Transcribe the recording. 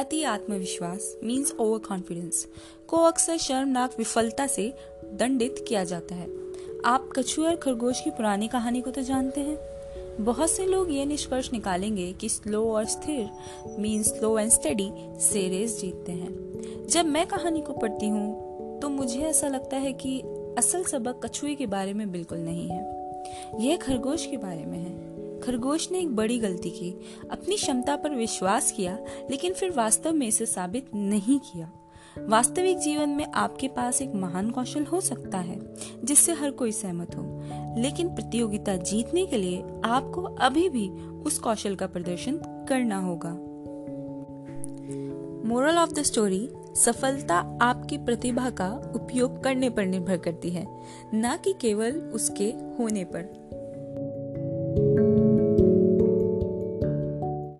अति आत्मविश्वास means over confidence को अक्सर शर्मनाक विफलता से दंडित किया जाता है। आप कछुए और खरगोश की पुरानी कहानी को तो जानते हैं। बहुत से लोग ये निष्कर्ष निकालेंगे कि स्लो और स्थिर मीन स्लो एंड स्टडी से रेस जीतते हैं। जब मैं कहानी को पढ़ती हूँ तो मुझे ऐसा लगता है कि असल सबक कछुए के बारे में बिल्कुल नहीं है। यह खरगोश के बारे में है। खरगोश ने एक बड़ी गलती की। अपनी क्षमता पर विश्वास किया, लेकिन फिर वास्तव में इसे साबित नहीं किया। वास्तविक जीवन में आपके पास एक महान कौशल हो सकता है, जिससे हर कोई सहमत हो। लेकिन प्रतियोगिता जीतने के लिए आपको अभी भी उस कौशल का प्रदर्शन करना होगा। मोरल ऑफ़ द स्टोरी, सफलता आपकी प्रतिभा का उपयोग करने पर निर्भर करती है, न कि केवल उसके होने पर।